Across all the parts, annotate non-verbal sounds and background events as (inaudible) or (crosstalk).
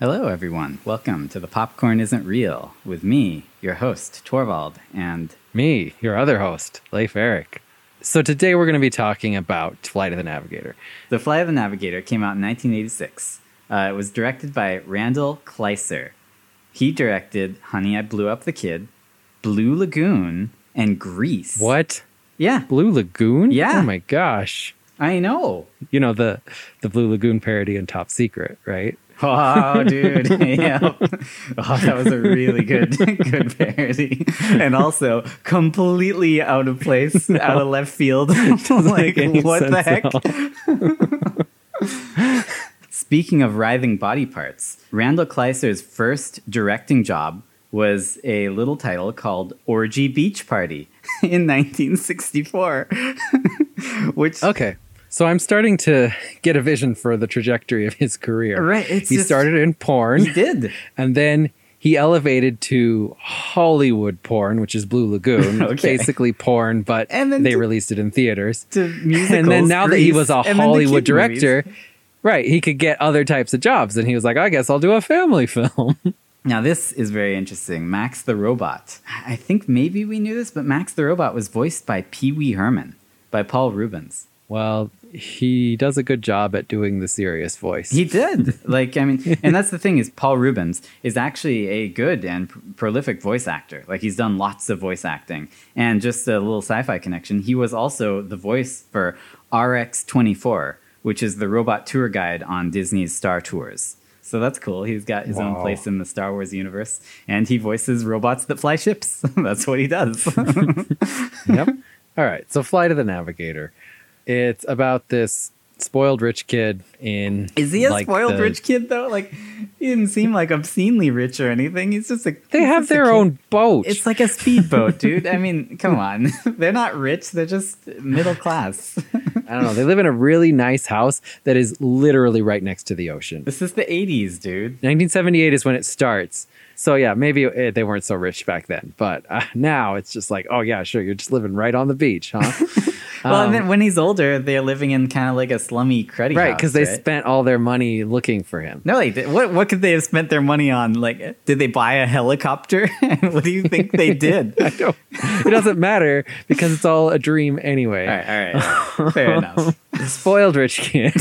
Hello, everyone. Welcome to The Popcorn Isn't Real with me, your host, Torvald, and Me, your other host, Leif Eric. So today we're going to be talking about Flight of the Navigator. The Flight of the Navigator came out in 1986. Uh, it was directed by Randall Kleiser. He directed Honey, I Blew Up the Kid, Blue Lagoon, and Grease. What? Yeah, Blue Lagoon? Yeah. Oh my gosh. I know. You know the the Blue Lagoon parody in Top Secret, right? Oh, dude. (laughs) yeah. Oh, that was a really good, (laughs) good parody. And also completely out of place, (laughs) out of left field. like, what the heck? Speaking of writhing body parts, Randall Kleiser's first directing job was a little title called Orgy Beach Party in 1964. Which Okay. So I'm starting to get a vision for the trajectory of his career. Right, it's he just- started in porn. he did. And then he elevated to Hollywood porn, which is Blue Lagoon. (laughs) Okay. Basically porn, but And then they to- released it in theaters. To musicals, and then now that he was a Grease, and then to Hollywood kid movies. director, right, he could get other types of jobs. And he was like, I guess I'll do a family (laughs) film. Now, this is very interesting. Max the Robot. I think maybe we knew this, but Max the Robot was voiced by Pee Wee Herman, by Paul Reubens. well, he does a good job at doing the serious voice. He did. (laughs) like, I mean, and that's the thing is, Paul Reubens is actually a good and pr- prolific voice actor. Like, he's done lots of voice acting. And just a little sci fi connection, he was also the voice for RX 24, which is the robot tour guide on Disney's Star Tours. So that's cool. He's got his own place in the Star Wars universe, and he voices robots that fly ships. (laughs) that's what he does. (laughs) yep. All right. So, Flight of the Navigator. It's about this spoiled rich kid in. Is he a like, spoiled the- rich kid though? Like, he didn't seem like obscenely rich or anything. He's just a. They have their own boat. It's like a speedboat, (laughs) dude. I mean, come on. (laughs) They're not rich. They're just middle class. I don't know. They live in a really nice house that is literally right next to the ocean. this is the 80s, dude. 1978 is when it starts. So yeah, maybe it, they weren't so rich back then, but uh, now it's just like, oh yeah, sure, you're just living right on the beach, huh? (laughs) Well, Um, and then when he's older, they're living in kind of like a slummy, cruddy house, right, because they right? spent all their money looking for him. No, they did. What, what could they have spent their money on? Like, did they buy a helicopter? (laughs) what do you think they (laughs) did? I don't. It doesn't matter because it's all a dream anyway. All right, all right, all right. Fair enough. (laughs) Spoiled rich kid.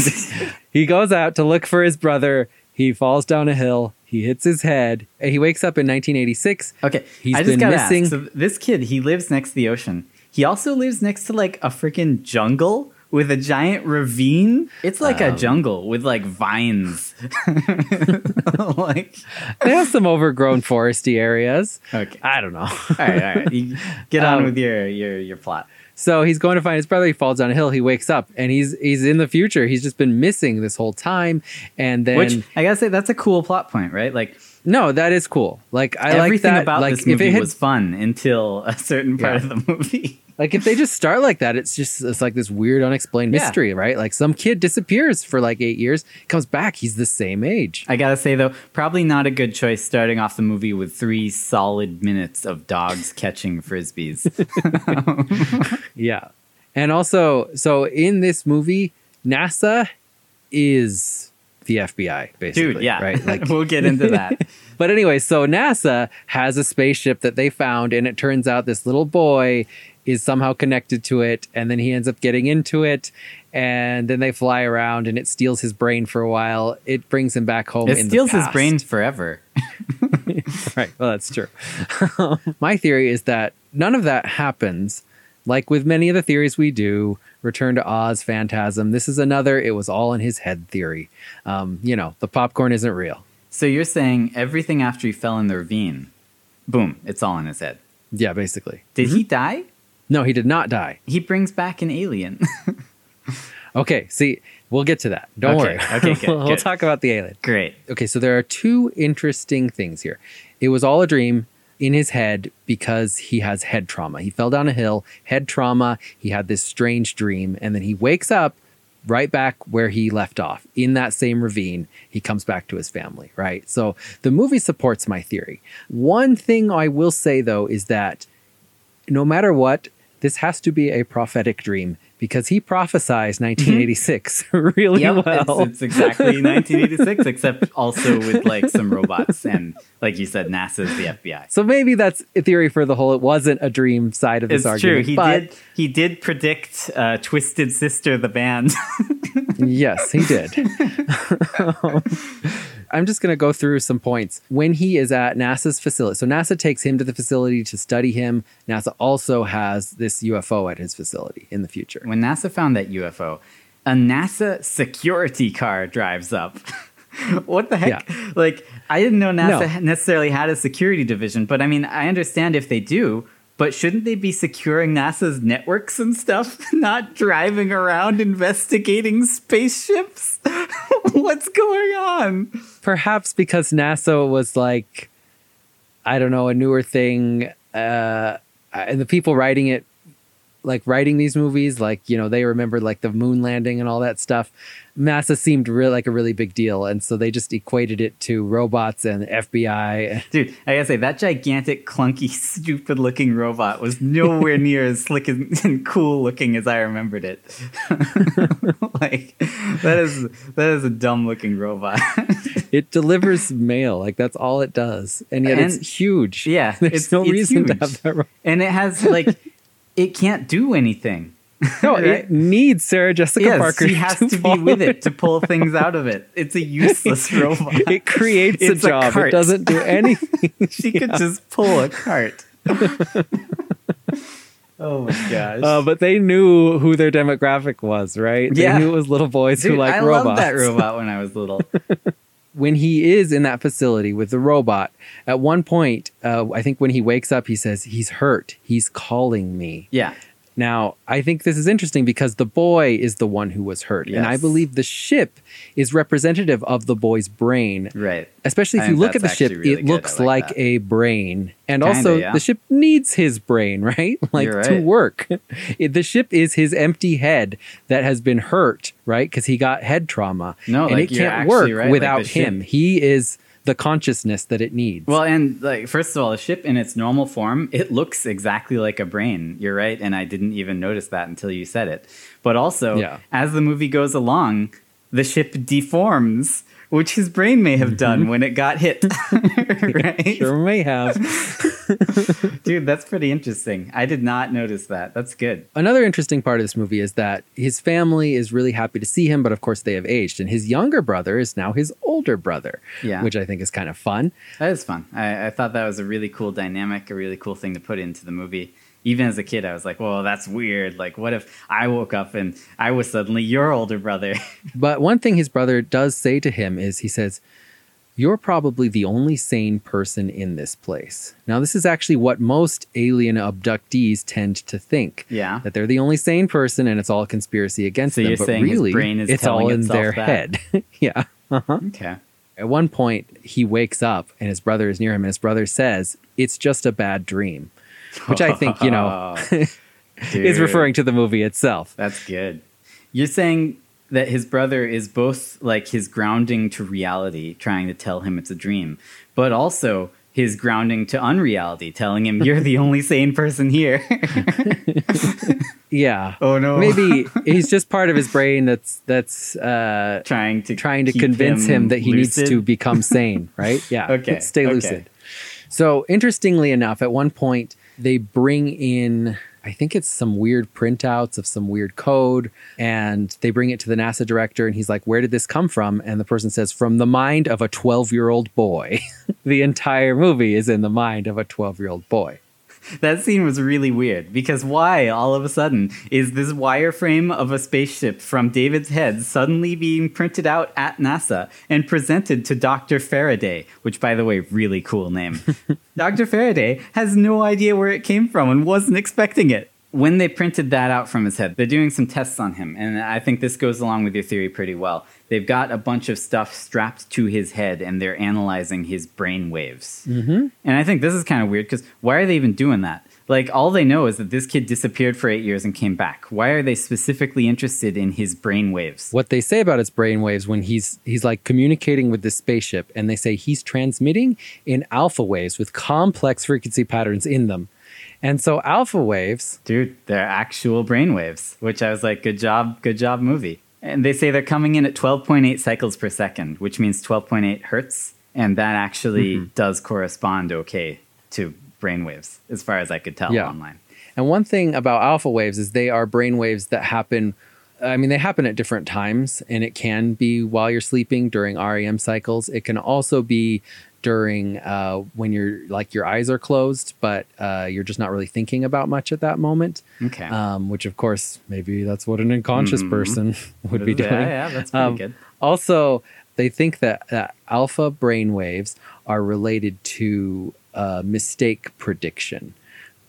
he goes out to look for his brother. He falls down a hill. He hits his head. He wakes up in 1986. Okay, He's I just been missing- ask. So this kid, he lives next to the ocean. He also lives next to like a freaking jungle with a giant ravine. It's like a Um, jungle with like vines. (laughs) like, They have some overgrown foresty areas. okay, I don't know. all right, all right. You get on Um, with your your your plot. So he's going to find his brother. He falls down a hill. He wakes up, and he's he's in the future. He's just been missing this whole time. And then Which I gotta say, that's a cool plot point, right? Like no, that is cool. Like I like everything that. about like this if it had, was fun until a certain part Yeah. of the movie. (laughs) like if they just start like that, it's just it's like this weird unexplained Yeah. mystery, right? Like some kid disappears for like eight years, comes back, he's the same age. I gotta say though, probably not a good choice starting off the movie with three solid minutes of dogs catching frisbees. (laughs) (laughs) Yeah. And also, so in this movie, NASA is the FBI, basically. Dude, yeah. Right. Like (laughs) we'll get into that. (laughs) But anyway, so NASA has a spaceship that they found, and it turns out this little boy is somehow connected to it, and then he ends up getting into it, and then they fly around, and it steals his brain for a while. It brings him back home. It in the steals his brain forever. (laughs) right. Well, that's true. My theory is that none of that happens. Like with many of the theories we do, Return to Oz, Phantasm, this is another, it was all in his head theory. Um, you know, the popcorn isn't real. So you're saying everything after he fell in the ravine, boom, it's all in his head. Yeah, basically. Did he die? No, he did not die. He brings back an alien. (laughs) Okay, see, we'll get to that. Don't Okay, worry. okay, good, (laughs) we'll good. talk about the alien. Great. Okay, so there are two interesting things here. It was all a dream in his head because he has head trauma. He fell down a hill, head trauma. He had this strange dream, and then he wakes up right back where he left off in that same ravine. He comes back to his family, right? So the movie supports my theory. One thing I will say though is that no matter what, this has to be a prophetic dream because he prophesies 1986 (laughs) really Yep, well. it's, it's exactly (laughs) 1986, except also with like some robots and, like you said, NASA's the FBI. so maybe that's a theory for the whole it wasn't a dream side of this It's argument. true. He did. He did predict uh, Twisted Sister, the band. (laughs) yes, he did. I'm just going to go through some points. When he is at NASA's facility, so NASA takes him to the facility to study him. NASA also has this UFO at his facility in the future. when NASA found that UFO, a NASA security car drives up. (laughs) what the heck? Yeah. Like, I didn't know NASA No. necessarily had a security division, but I mean, I understand if they do. But shouldn't they be securing NASA's networks and stuff, (laughs) not driving around investigating spaceships? (laughs) What's going on? Perhaps because NASA was like, I don't know, a newer thing. Uh, and the people writing it, like writing these movies, like, you know, they remembered like the moon landing and all that stuff. NASA seemed real like a really big deal. And so they just equated it to robots and FBI. Dude, I gotta say, that gigantic, clunky, (laughs) stupid looking robot was nowhere near as slick and, (laughs) and cool looking as I remembered it. (laughs) like, that is that is a dumb looking robot. It delivers mail. Like that's all it does. And yet And- it's huge. yeah, There's it's- no reason to have that. ro- and it has, like, it can't do anything. (laughs) No, Right? it needs Sarah Jessica yes, Parker. she has to, (laughs) be with it to pull things out of it. It's a useless (laughs) robot. It creates It's a a job. it doesn't do anything. she could just pull a cart. oh my gosh. Uh, but they knew who their demographic was, right? They Yeah. knew it was little boys who like I robots. I loved that robot when I was little. When he is in that facility with the robot, at one point, uh, I think when he wakes up, he says, He's hurt. He's calling me. Yeah. Now, I think this is interesting because the boy is the one who was hurt. And I believe the ship is representative of the boy's brain. Right. Especially if I you look at the ship, really it good. Looks like like, a brain. And Kinda, also, yeah. the ship needs his brain, (laughs) right? Like You're to work. (laughs) It- the ship is his empty head that has been hurt, right? Because he got head trauma. No, and like, it can't work right, like, without ship- him. He is the consciousness that it needs. Well, and like first of all, the ship in its normal form, it looks exactly like a brain. You're right, and I didn't even notice that until you said it. But also, Yeah. as the movie goes along, the ship deforms, which his brain may have done mm-hmm. when it got hit. (laughs) (laughs) right? sure may have. (laughs) Dude, that's pretty interesting. I did not notice that. That's good. Another interesting part of this movie is that his family is really happy to see him, but of course they have aged, and his younger brother is now his older brother, Yeah. which I think is kind of fun. That is fun. I, I thought that was a really cool dynamic, a really cool thing to put into the movie. Even as a kid, I was like, well, that's weird. Like, what if I woke up and I was suddenly your older brother? (laughs) But one thing his brother does say to him is he says, You're probably the only sane person in this place. Now, this is actually what most alien abductees tend to think. Yeah. That they're the only sane person and it's all a conspiracy against So them. you're but saying his really, brain is it's all telling in their that? head. (laughs) yeah. Uh-huh. Okay. At one point, he wakes up and his brother is near him, and his brother says, It's just a bad dream. Which I think, you know, (laughs) (laughs) is referring to the movie itself. That's good. You're saying that his brother is both like his grounding to reality, trying to tell him it's a dream, but also his grounding to unreality, telling him you're the only sane person here. (laughs) Yeah. oh no. Maybe he's just part of his brain that's that's uh, trying to trying to convince him, that he lucid. needs to become sane, right? Yeah. Okay, Stay okay. lucid. So interestingly enough, at one point they bring in I think it's some weird printouts of some weird code and they bring it to the NASA director and he's like, "Where did this come from?" And the person says, "From the mind of a 12-year-old boy." (laughs) the entire movie is in the mind of a 12-year-old boy. That scene was really weird because why all of a sudden is this wireframe of a spaceship from David's head suddenly being printed out at NASA and presented to Dr. Faraday, which by the way, really cool name. (laughs) Dr. Faraday has no idea where it came from and wasn't expecting it. When they printed that out from his head, they're doing some tests on him, and I think this goes along with your theory pretty well. They've got a bunch of stuff strapped to his head and they're analyzing his brain waves. Mm-hmm. And I think this is kind of weird because why are they even doing that? Like, all they know is that this kid disappeared for eight years and came back. Why are they specifically interested in his brain waves? what they say about his brain waves when he's he's like communicating with this spaceship and they say he's transmitting in alpha waves with complex frequency patterns in them And so alpha waves, Dude, they're actual brain waves, which I was like, good job, good job, movie. And they say they're coming in at 12.8 cycles per second, which means 12.8 hertz. And that actually mm-hmm. does correspond okay to brain waves as far as I could tell Yeah. online. And one thing about alpha waves is they are brain waves that happen. I mean, they happen at different times, and it can be while you're sleeping during REM cycles. It can also be during uh, when you're like your eyes are closed, but uh, you're just not really thinking about much at that moment. Okay. Um, which, of course, maybe that's what an unconscious person (laughs) would be doing. Yeah, yeah, that's pretty Um, good. Also, they think that uh, alpha brain waves are related to uh, mistake prediction.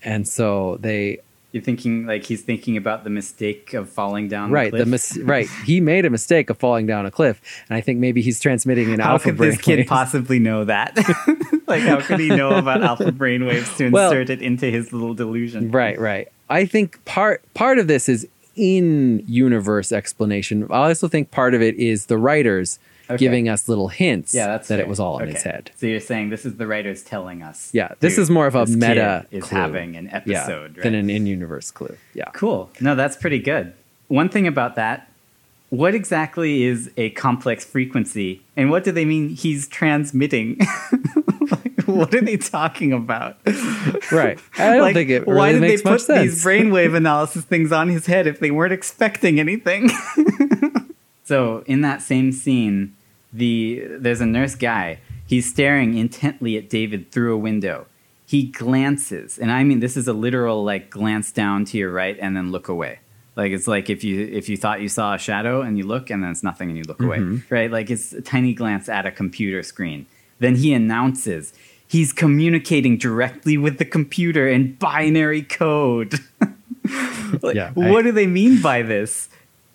And so they You're thinking like he's thinking about the mistake of falling down right the mis- right he made a mistake of falling down a cliff and i think maybe he's transmitting an How alpha could this brainwave. kid possibly know that? (laughs) like, how could he know about alpha brainwaves to Well- insert it into his little delusion? right right i think part part of this is in universe explanation i also think part of it is the writers Okay. giving us little hints Yeah, that's that it was all in Okay. his head So you're saying this is the writers telling us? Yeah, this dude, is more of a meta is clue. having an yeah episode, right? than an in-universe clue yeah Cool. No, that's pretty good. One thing about that, what exactly is a complex frequency, and what do they mean he's transmitting? (laughs) like, what are they talking about? right i don't Like, think it why did they put sense these brainwave (laughs) analysis things on his head if they weren't expecting anything? (laughs) so in that same scene, the there's a nurse guy. He's staring intently at David through a window. He glances, and I mean this is a literal like glance down to your right and then look away. Like it's like if you if you thought you saw a shadow and you look and then it's nothing and you look away, mm-hmm. right? Like it's a tiny glance at a computer screen. Then he announces he's communicating directly with the computer in binary code. (laughs) Like, Yeah, I- what do they mean by this?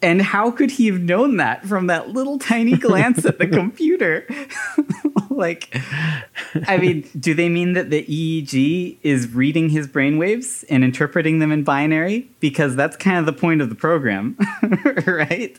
And how could he have known that from that little tiny glance at the (laughs) computer? (laughs) like, I mean, do they mean that the EEG is reading his brainwaves and interpreting them in binary? Because that's kind of the point of the program, (laughs) right?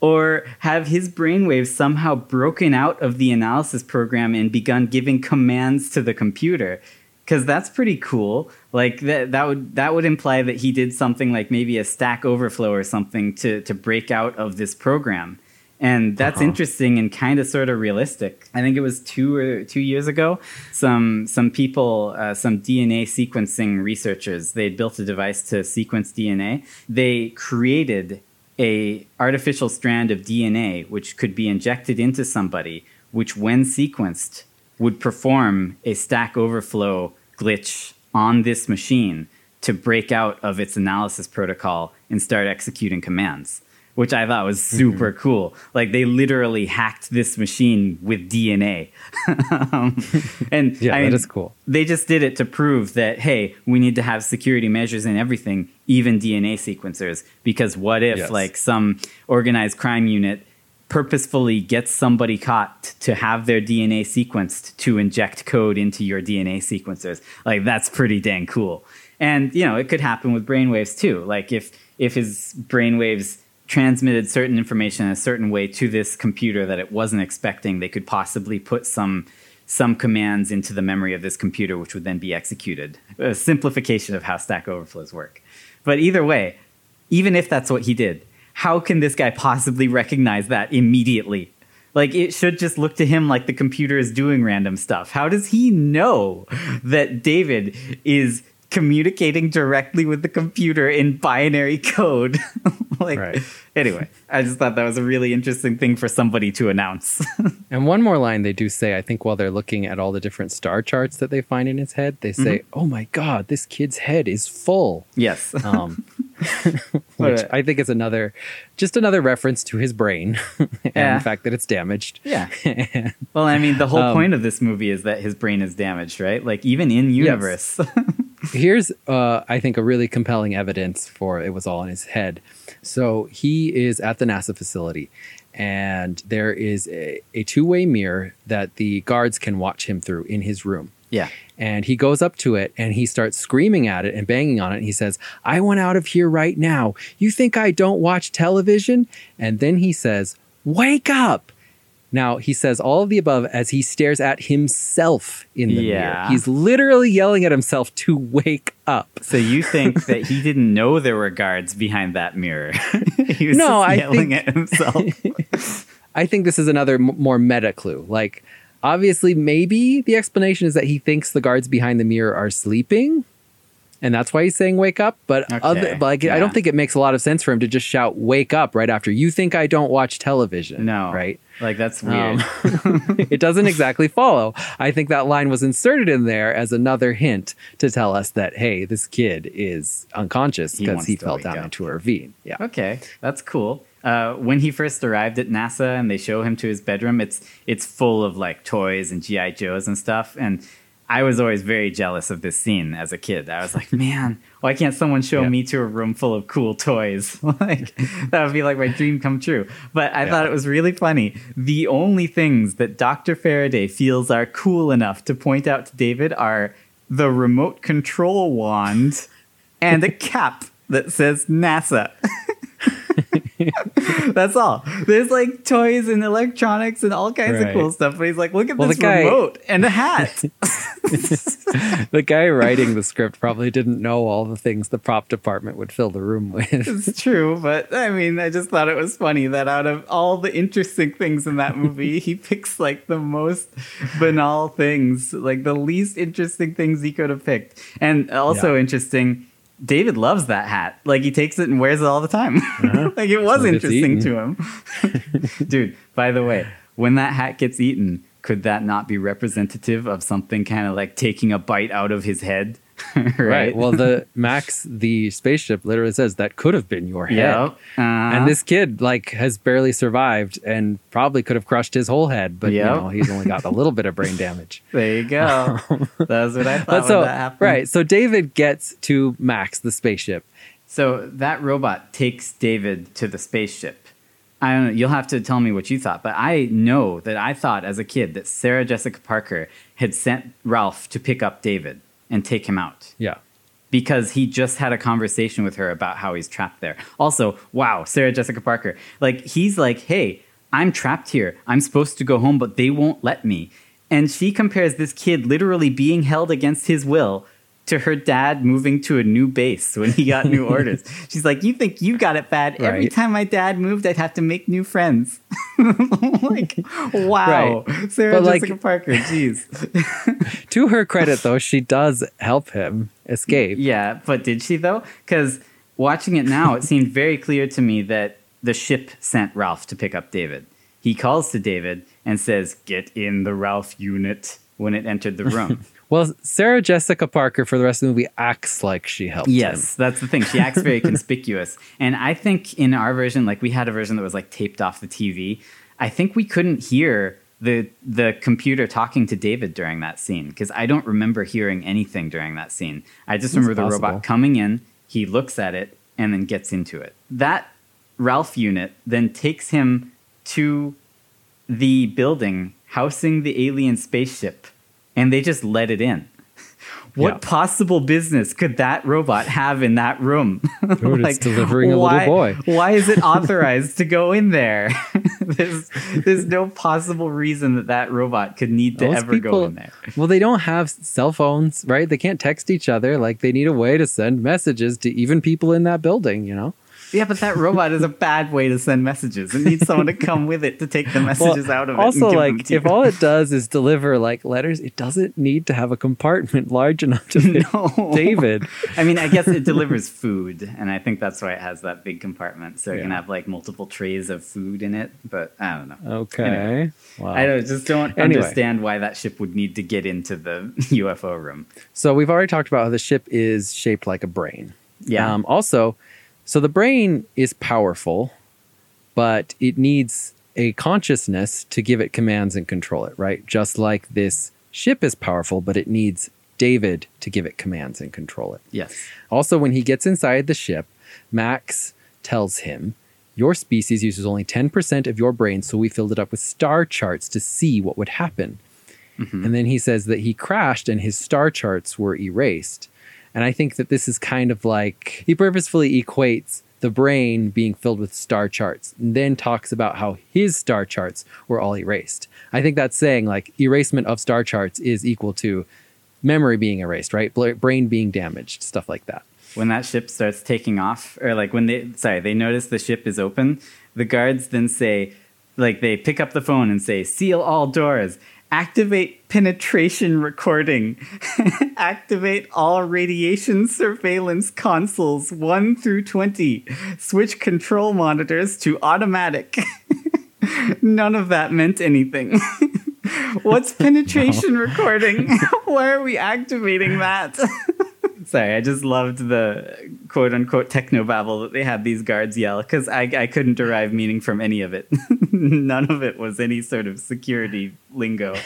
Or have his brainwaves somehow broken out of the analysis program and begun giving commands to the computer? because that's pretty cool. Like that that would that would imply that he did something like maybe a Stack Overflow or something to to break out of this program. And that's Uh-huh. interesting and kind of sort of realistic. I think it was two or two years ago. Some some people, uh, some DNA sequencing researchers, they built a device to sequence DNA. They created a artificial strand of DNA which could be injected into somebody, which when sequenced would perform a Stack Overflow glitch on this machine to break out of its analysis protocol and start executing commands, which I thought was super cool. Like they literally hacked this machine with DNA. (laughs) um, and (laughs) Yeah, I mean, is cool. They just did it to prove that, hey, we need to have security measures in everything, even DNA sequencers, because what if Yes. like some organized crime unit purposefully gets somebody caught to have their DNA sequenced to inject code into your DNA sequencers. Like that's pretty dang cool. And you know, it could happen with brainwaves too. Like if if his brainwaves transmitted certain information in a certain way to this computer that it wasn't expecting, they could possibly put some some commands into the memory of this computer which would then be executed. A simplification of how Stack Overflows work. But either way, even if that's what he did, how can this guy possibly recognize that immediately? Like it should just look to him like the computer is doing random stuff. How does he know that David is communicating directly with the computer in binary code? (laughs) like Right. anyway, I just thought that was a really interesting thing for somebody to announce. (laughs) And one more line they do say, I think, while they're looking at all the different star charts that they find in his head, they say, Mm-hmm. "Oh my God, this kid's head is full." yes. Um, (laughs) (laughs) which I think is another, just another reference to his brain (laughs) and Yeah. the fact that it's damaged. Yeah. (laughs) Well, I mean, the whole Um, point of this movie is that his brain is damaged, right? Like even in universe. Here's, uh, I think, a really compelling evidence for it was all in his head. So he is at the NASA facility, and there is a, a two way mirror that the guards can watch him through in his room. Yeah. And he goes up to it and he starts screaming at it and banging on it. And he says, I want out of here right now. You think I don't watch television? And then he says, Wake up. Now, he says all of the above as he stares at himself in the mirror. He's literally yelling at himself to wake up. So you think that he didn't know there were guards behind that mirror? (laughs) he was No, just I yelling think- at himself. (laughs) I think this is another m- more meta clue. Like, obviously, maybe the explanation is that he thinks the guards behind the mirror are sleeping, and that's why he's saying "wake up." But Okay, other, like, I don't think it makes a lot of sense for him to just shout "wake up" right after you think I don't watch television. No, right? Like that's weird. Um, (laughs) it doesn't (laughs) exactly follow. I think that line was inserted in there as another hint to tell us that hey, this kid is unconscious because wants he fell down up. into a ravine. Yeah. Okay, that's cool. Uh, when he first arrived at NASA and they show him to his bedroom, it's it's full of like toys and GI Joes and stuff. And I was always very jealous of this scene as a kid. I was like, man, why can't someone show Yeah. me to a room full of cool toys? (laughs) like that would be like my dream come true. But I Yeah. thought it was really funny. The only things that Dr. Faraday feels are cool enough to point out to David are the remote control wand and a (laughs) cap that says NASA. (laughs) (laughs) That's all. There's like toys and electronics and all kinds Right. of cool stuff. But he's like, look at Well, this guy- remote and a hat. (laughs) (laughs) the guy writing the script probably didn't know all the things the prop department would fill the room with. it's true, but I mean, I just thought it was funny that out of all the interesting things in that movie, he picks like the most banal things, like the least interesting things he could have picked. And also Yeah. interesting, David loves that hat. Like he takes it and wears it all the time. (laughs) like it was interesting to him. (laughs) Dude, by the way, when that hat gets eaten, could that not be representative of something kind of like taking a bite out of his head? (laughs) right. Well, the Max, the spaceship, literally says that could have been your head. yeah. Uh-huh. And this kid, like, has barely survived and probably could have crushed his whole head, but Yep. you know, he's only got a little bit of brain damage. (laughs) There you go. (laughs) That's what I thought so, that happened. right, so David gets to Max, the spaceship. So that robot takes David to the spaceship. I don't know. You'll have to tell me what you thought, but I know that I thought as a kid that Sarah Jessica Parker had sent Ralph to pick up David and take him out Yeah. because he just had a conversation with her about how he's trapped there. Also, wow, Sarah Jessica Parker. Like, he's like, hey, I'm trapped here. I'm supposed to go home, but they won't let me. And she compares this kid literally being held against his will to her dad moving to a new base when he got new orders. (laughs) She's like, You think you got it bad? Every time my dad moved, I'd have to make new friends. (laughs) like, wow. Sarah But, like- Jessica Parker, jeez. (laughs) To her credit, though, she does help him escape. Yeah, but did she though? Because watching it now, it seemed very clear to me that the ship sent Ralph to pick up David. He calls to David and says, "Get in the Ralph unit." When it entered the room. Well, Sarah Jessica Parker for the rest of the movie acts like she helped him. yes, that's the thing. She acts very (laughs) conspicuous, and I think in our version, like we had a version that was like taped off the TV. I think we couldn't hear the the computer talking to David during that scene because I don't remember hearing anything during that scene. I just That's remember the robot coming in, he looks at it, and then gets into it. That Ralph unit then takes him to the building housing the alien spaceship, and they just let it in. (laughs) What Yeah. possible business could that robot have in that room? (laughs) Dude, it's delivering a little boy. Why is it (laughs) authorized to go in there? there's, there's no possible reason that that robot could need to Those ever go in there. Well, they don't have cell phones, right? They can't text each other. Like they need a way to send messages to even people in that building, you know? Yeah, but that robot is a bad way to send messages. It needs someone to come with it to take the messages out of it. also, like, if you. all it does is deliver like letters, it doesn't need to have a compartment (laughs) large enough to fit No. David. I mean, I guess it delivers food, and I think that's why it has that big compartment, so it can have like multiple trays of food in it. But I don't know. Okay. Anyway. Wow. I don't, just don't Anyway. understand why that ship would need to get into the (laughs) UFO room. So we've already talked about how the ship is shaped like a brain. Yeah. Um, also, so the brain is powerful, but it needs a consciousness to give it commands and control it, right? Just like this ship is powerful, but it needs David to give it commands and control it. yes. Also, when he gets inside the ship, Max tells him, Your species uses only 10% of your brain, so we filled it up with star charts to see what would happen. Mm-hmm. And then he says that he crashed and his star charts were erased. And I think that this is kind of like he purposefully equates the brain being filled with star charts, and then talks about how his star charts were all erased. I think that's saying like erasement of star charts is equal to memory being erased, right? Brain being damaged, stuff like that. When that ship starts taking off, or like when they, sorry, they notice the ship is open, the guards then say, like they pick up the phone and say, seal all doors, activate penetration recording, (laughs) activate all radiation surveillance consoles 1 through 20, switch control monitors to automatic. (laughs) None of that meant anything. (laughs) What's penetration no. recording? Why are we activating that? Sorry, I just loved the quote unquote techno babble that they had these guards yell because I, I couldn't derive meaning from any of it. (laughs) None of it was any sort of security lingo.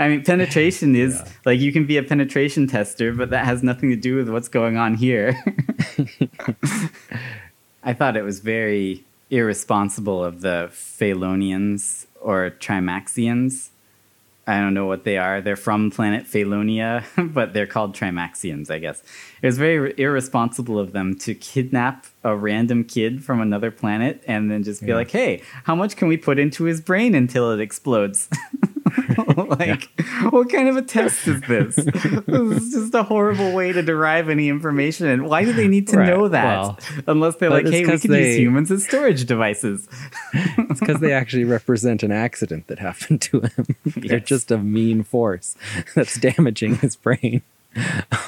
I mean, penetration (laughs) is yeah. like you can be a penetration tester, but that has nothing to do with what's going on here. (laughs) I thought it was very irresponsible of the Phalonians or Trimaxians I don't know what they are. They're from planet Phalonia, (laughs) but they're called Trimaxians, I guess. It was very irresponsible of them to kidnap a random kid from another planet and then just be yeah. like, hey, how much can we put into his brain until it explodes? (laughs) (laughs) like, yeah. what kind of a test is this? (laughs) this is just a horrible way to derive any information. And why do they need to right. know that? Well, Unless they're like, hey, we can they, use humans as storage devices. (laughs) it's because they actually represent an accident that happened to him. they're yes. just a mean force that's damaging his brain.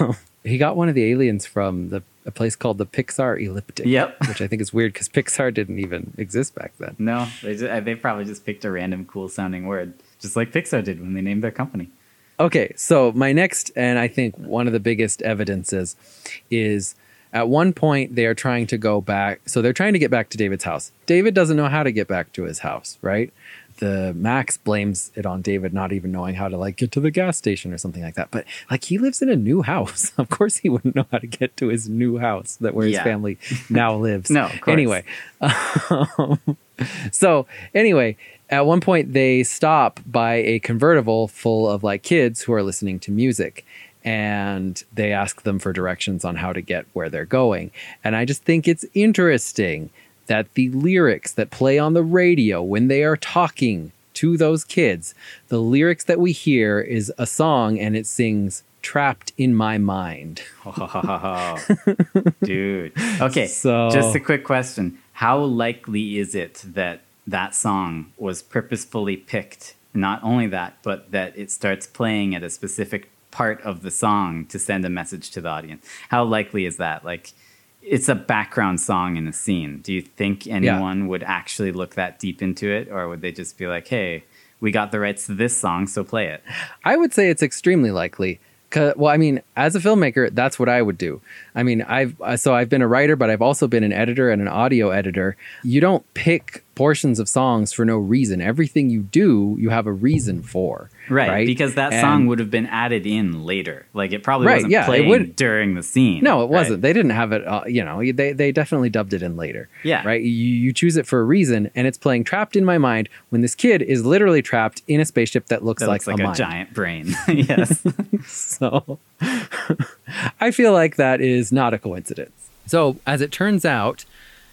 Um, he got one of the aliens from the a place called the Pixar Elliptic. Yep. Which I think is weird because Pixar didn't even exist back then. No, they just, they probably just picked a random cool sounding word just like Pixar did when they named their company. Okay, so my next, and I think one of the biggest evidences is at one point they are trying to go back. So they're trying to get back to David's house. David doesn't know how to get back to his house, right? The Max blames it on David not even knowing how to like get to the gas station or something like that. But like he lives in a new house. (laughs) of course he wouldn't know how to get to his new house that where yeah. his family now (laughs) lives. no, anyway. (laughs) Um, so anyway, at one point they stop by a convertible full of like kids who are listening to music and they ask them for directions on how to get where they're going. And i just think it's interesting that the lyrics that play on the radio when they are talking to those kids the lyrics that we hear is a song and it sings trapped in my mind. (laughs) Dude. (laughs) Okay so just a quick question. How likely is it that that song was purposefully picked. Not only that, but that it starts playing at a specific part of the song to send a message to the audience. How likely is that? Like, it's a background song in a scene. Do you think anyone yeah. would actually look that deep into it, or would they just be like, "Hey, we got the rights to this song, so play it"? I would say it's extremely likely well, I mean, as a filmmaker, that's what I would do. I mean, I've uh, so I've been a writer, but I've also been an editor and an audio editor. You don't pick portions of songs for no reason. Everything you do, you have a reason for. Right, right? because that and, song would have been added in later. Like it probably right, wasn't yeah, playing would, during the scene. No, it wasn't. They didn't have it. Uh, you know, they they definitely dubbed it in later. Yeah, right. You you choose it for a reason, and it's playing trapped in my mind when this kid is literally trapped in a spaceship that looks that like, looks like a, a giant brain. (laughs) (laughs) yes. so, (laughs) I feel like that is not a coincidence. So, as it turns out,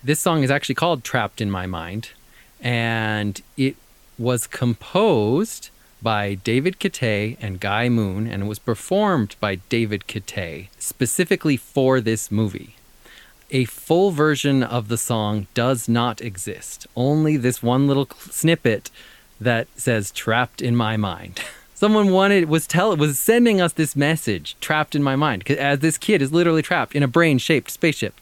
this song is actually called "Trapped in My Mind," and it was composed by David Kittay and Guy Moon, and it was performed by David Kittay specifically for this movie. A full version of the song does not exist, only this one little snippet that says trapped in my mind. (laughs) Someone wanted was tell was sending us this message trapped in my mind as this kid is literally trapped in a brain-shaped spaceship.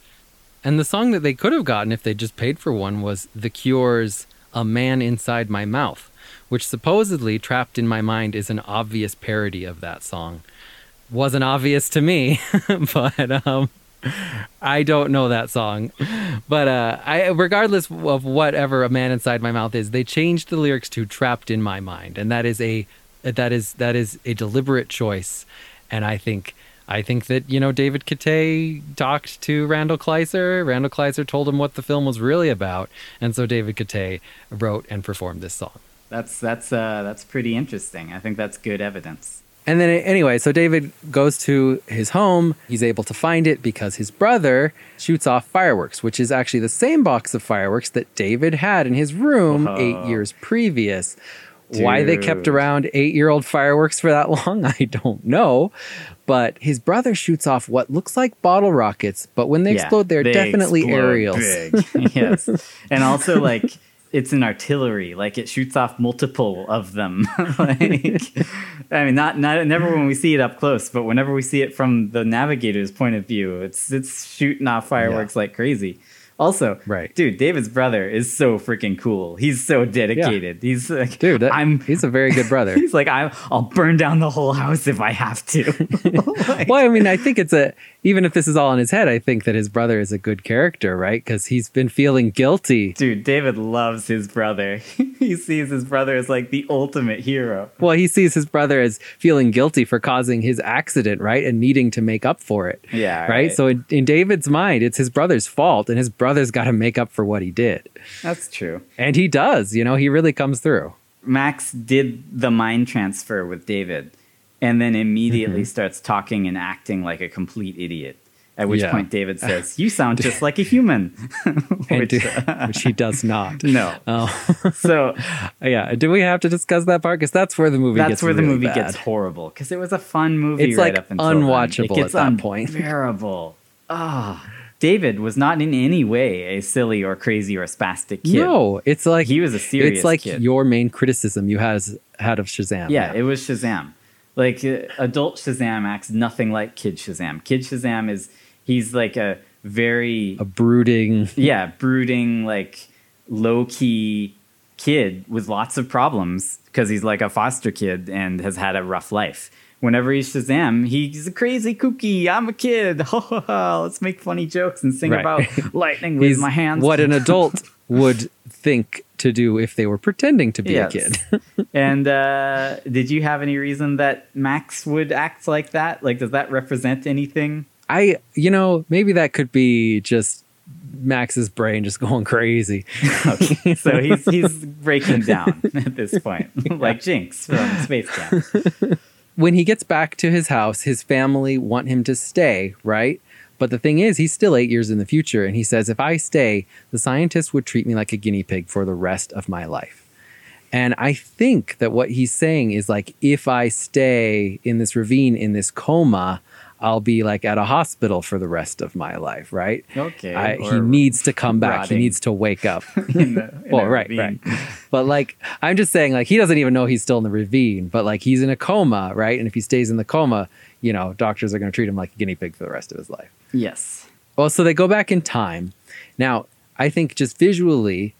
And the song that they could have gotten if they just paid for one was The Cure's A Man Inside My Mouth which supposedly trapped in my mind is an obvious parody of that song. Wasn't obvious to me, (laughs) but um, I don't know that song. But uh, I, regardless of whatever "A Man Inside My Mouth" is, they changed the lyrics to "Trapped in My Mind," and that is a that is that is a deliberate choice. And I think I think that you know David Kittay talked to Randall Kleiser. Randall Kleiser told him what the film was really about, and so David Kittay wrote and performed this song. That's that's uh, that's pretty interesting. I think that's good evidence. And then anyway, so David goes to his home. He's able to find it because his brother shoots off fireworks, which is actually the same box of fireworks that David had in his room Whoa. eight years previous. Why they kept around eight year old fireworks for that (laughs) long, I don't know. But his brother shoots off what looks like bottle rockets, but when they Yeah, explode, they're they definitely explode aerials. (laughs) (laughs) yes, and also like it's an artillery. Like it shoots off multiple of them. like, I mean, not not never when we see it up close, but whenever we see it from the navigator's point of view, it's it's shooting off fireworks like crazy. Also, Right. dude, David's brother is so freaking cool. He's so dedicated. He's like, Dude, that- I'm. he's a very good brother. (laughs) He's like, I, I'll burn down the whole house if I have to. Like- (laughs) (laughs) well, I mean, I think it's a even if this is all in his head, I think that his brother is a good character, right? Because he's been feeling guilty. Dude, David loves his brother. (laughs) he sees his brother as like the ultimate hero. Well, he sees his brother as feeling guilty for causing his accident, right? And needing to make up for it. Yeah, Right. right. So in, in David's mind, it's his brother's fault, and his brother's got to make up for what he did. That's true. And he does, you know, he really comes through. Max did the mind transfer with David and then immediately Mm-hmm. starts talking and acting like a complete idiot. At which Yeah. point David (laughs) says, You sound just like a human. (laughs) Which, (laughs) which he does not. no. Oh, So yeah. Do we have to discuss that part? Because that's where the movie that's gets where the movie bad. gets horrible because it was a fun movie It's, right like, up until then. unwatchable It gets at that point. unbearable. Ah, David was not in any way a silly or crazy or spastic kid. No, it's like He was a serious It's like kid. your main criticism you has had of Shazam. Yeah, it was Shazam. Like uh, adult Shazam acts nothing like kid Shazam. Kid Shazam is he's like a very a brooding. yeah brooding like low key kid with lots of problems because he's like a foster kid and has had a rough life. Whenever he's Shazam, he's a crazy kooky. I'm a kid. (laughs) Let's make funny jokes and sing Right. about (laughs) lightning with my hands. what an (laughs) adult would think to do if they were pretending to be Yes. a kid. and uh, did you have any reason that Max would act like that? Like, does that represent anything? I, you know, maybe that could be just Max's brain just going crazy. Okay, so he's he's breaking down at this point, like Jinx from Space Jam. When he gets back to his house, his family want him to stay, right? But the thing is, he's still eight years in the future, and he says, if I stay, the scientists would treat me like a guinea pig for the rest of my life. And I think that what he's saying is like, if I stay in this ravine, in this coma, I'll be like at a hospital for the rest of my life, right? Okay, I, he needs to come back. rotting. He needs to wake up. (laughs) In the, in well, right, ravine. right. But like, I'm just saying, like, he doesn't even know he's still in the ravine, but like, he's in a coma, right? And if he stays in the coma, you know, doctors are going to treat him like a guinea pig for the rest of his life. Yes. Well, so they go back in time. Now, I think just visually,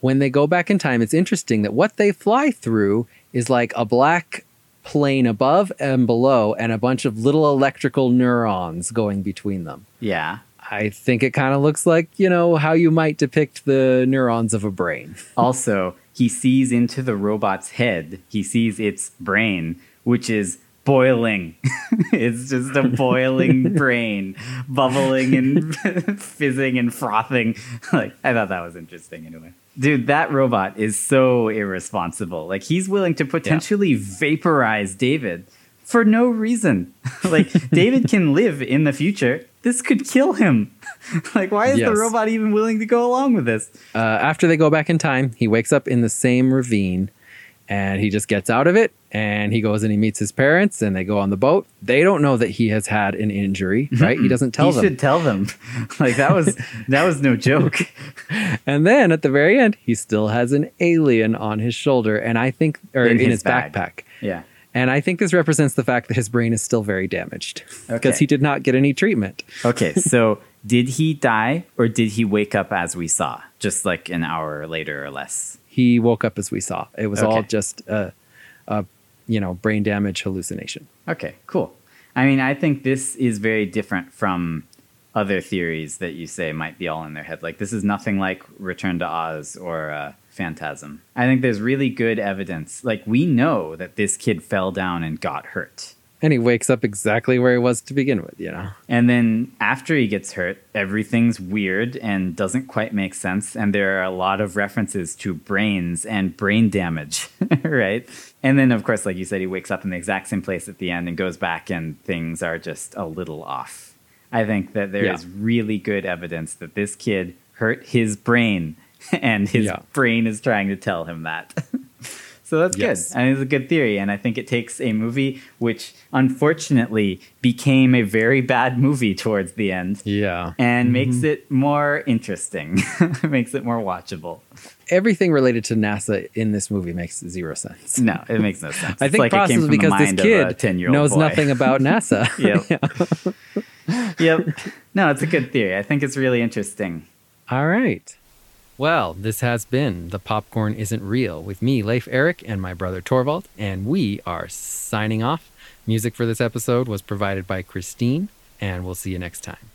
when they go back in time, it's interesting that what they fly through is like a black plane above and below, and a bunch of little electrical neurons going between them. Yeah. I think it kind of looks like, you know, how you might depict the neurons of a brain. (laughs) Also, he sees into the robot's head. He sees its brain, which is boiling. (laughs) it's just a boiling (laughs) brain, bubbling and fizzing and frothing. Like I thought that was interesting anyway. Dude, that robot is so irresponsible. Like he's willing to potentially vaporize David for no reason. (laughs) like David can live in the future. This could kill him. (laughs) like why is the robot even willing to go along with this? Uh, after they go back in time, he wakes up in the same ravine and he just gets out of it and he goes and he meets his parents and they go on the boat. They don't know that he has had an injury, mm-hmm. right? He doesn't tell he them. He should tell them. (laughs) like that was that was no joke. (laughs) And then at the very end, he still has an alien on his shoulder and I think or In in, his his, backpack. Yeah. And I think this represents the fact that his brain is still very damaged because Okay. he did not get any treatment. Okay, so did he die or did he wake up as we saw, just like an hour later or less? He woke up as we saw. It was all just a, a you know, brain damage hallucination. Okay, cool. I mean, I think this is very different from other theories that you say might be all in their head. Like this is nothing like Return to Oz or uh, Phantasm. I think there's really good evidence. Like we know that this kid fell down and got hurt. And he wakes up exactly where he was to begin with, you know? And then after he gets hurt, everything's weird and doesn't quite make sense. And there are a lot of references to brains and brain damage, (laughs) right? And then, of course, like you said, he wakes up in the exact same place at the end and goes back, and things are just a little off. I think that there is Yeah. really good evidence that this kid hurt his brain, (laughs) and his Yeah. brain is trying to tell him that. (laughs) so that's Yes. good. And it's a good theory. And I think it takes a movie which unfortunately became a very bad movie towards the end Yeah. and mm-hmm. makes it more interesting, (laughs) makes it more watchable. Everything related to NASA in this movie makes zero sense. No, it makes no sense. I think like it came possibly from the because this mind of a kid 10-year-old knows boy. nothing about (laughs) NASA. Yep. (laughs) yep. No, it's a good theory. I think it's really interesting. All right. Well, this has been The Popcorn Isn't Real with me, Leif Eric, and my brother Torvald, and we are signing off. Music for this episode was provided by Christine, and we'll see you next time.